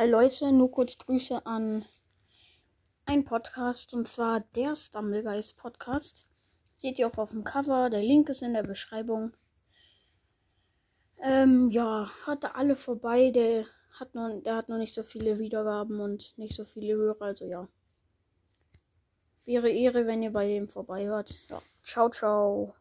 Hi Leute, nur kurz Grüße an einen Podcast und zwar der Stumblegeist Podcast. Seht ihr auch auf dem Cover, der Link ist in der Beschreibung. Ähm, ja, hatte alle vorbei, der hat noch, der hat noch nicht so viele Wiedergaben und nicht so viele Hörer, also ja. Wäre Ehre, wenn ihr bei dem vorbei hört. Ja, ciao, ciao.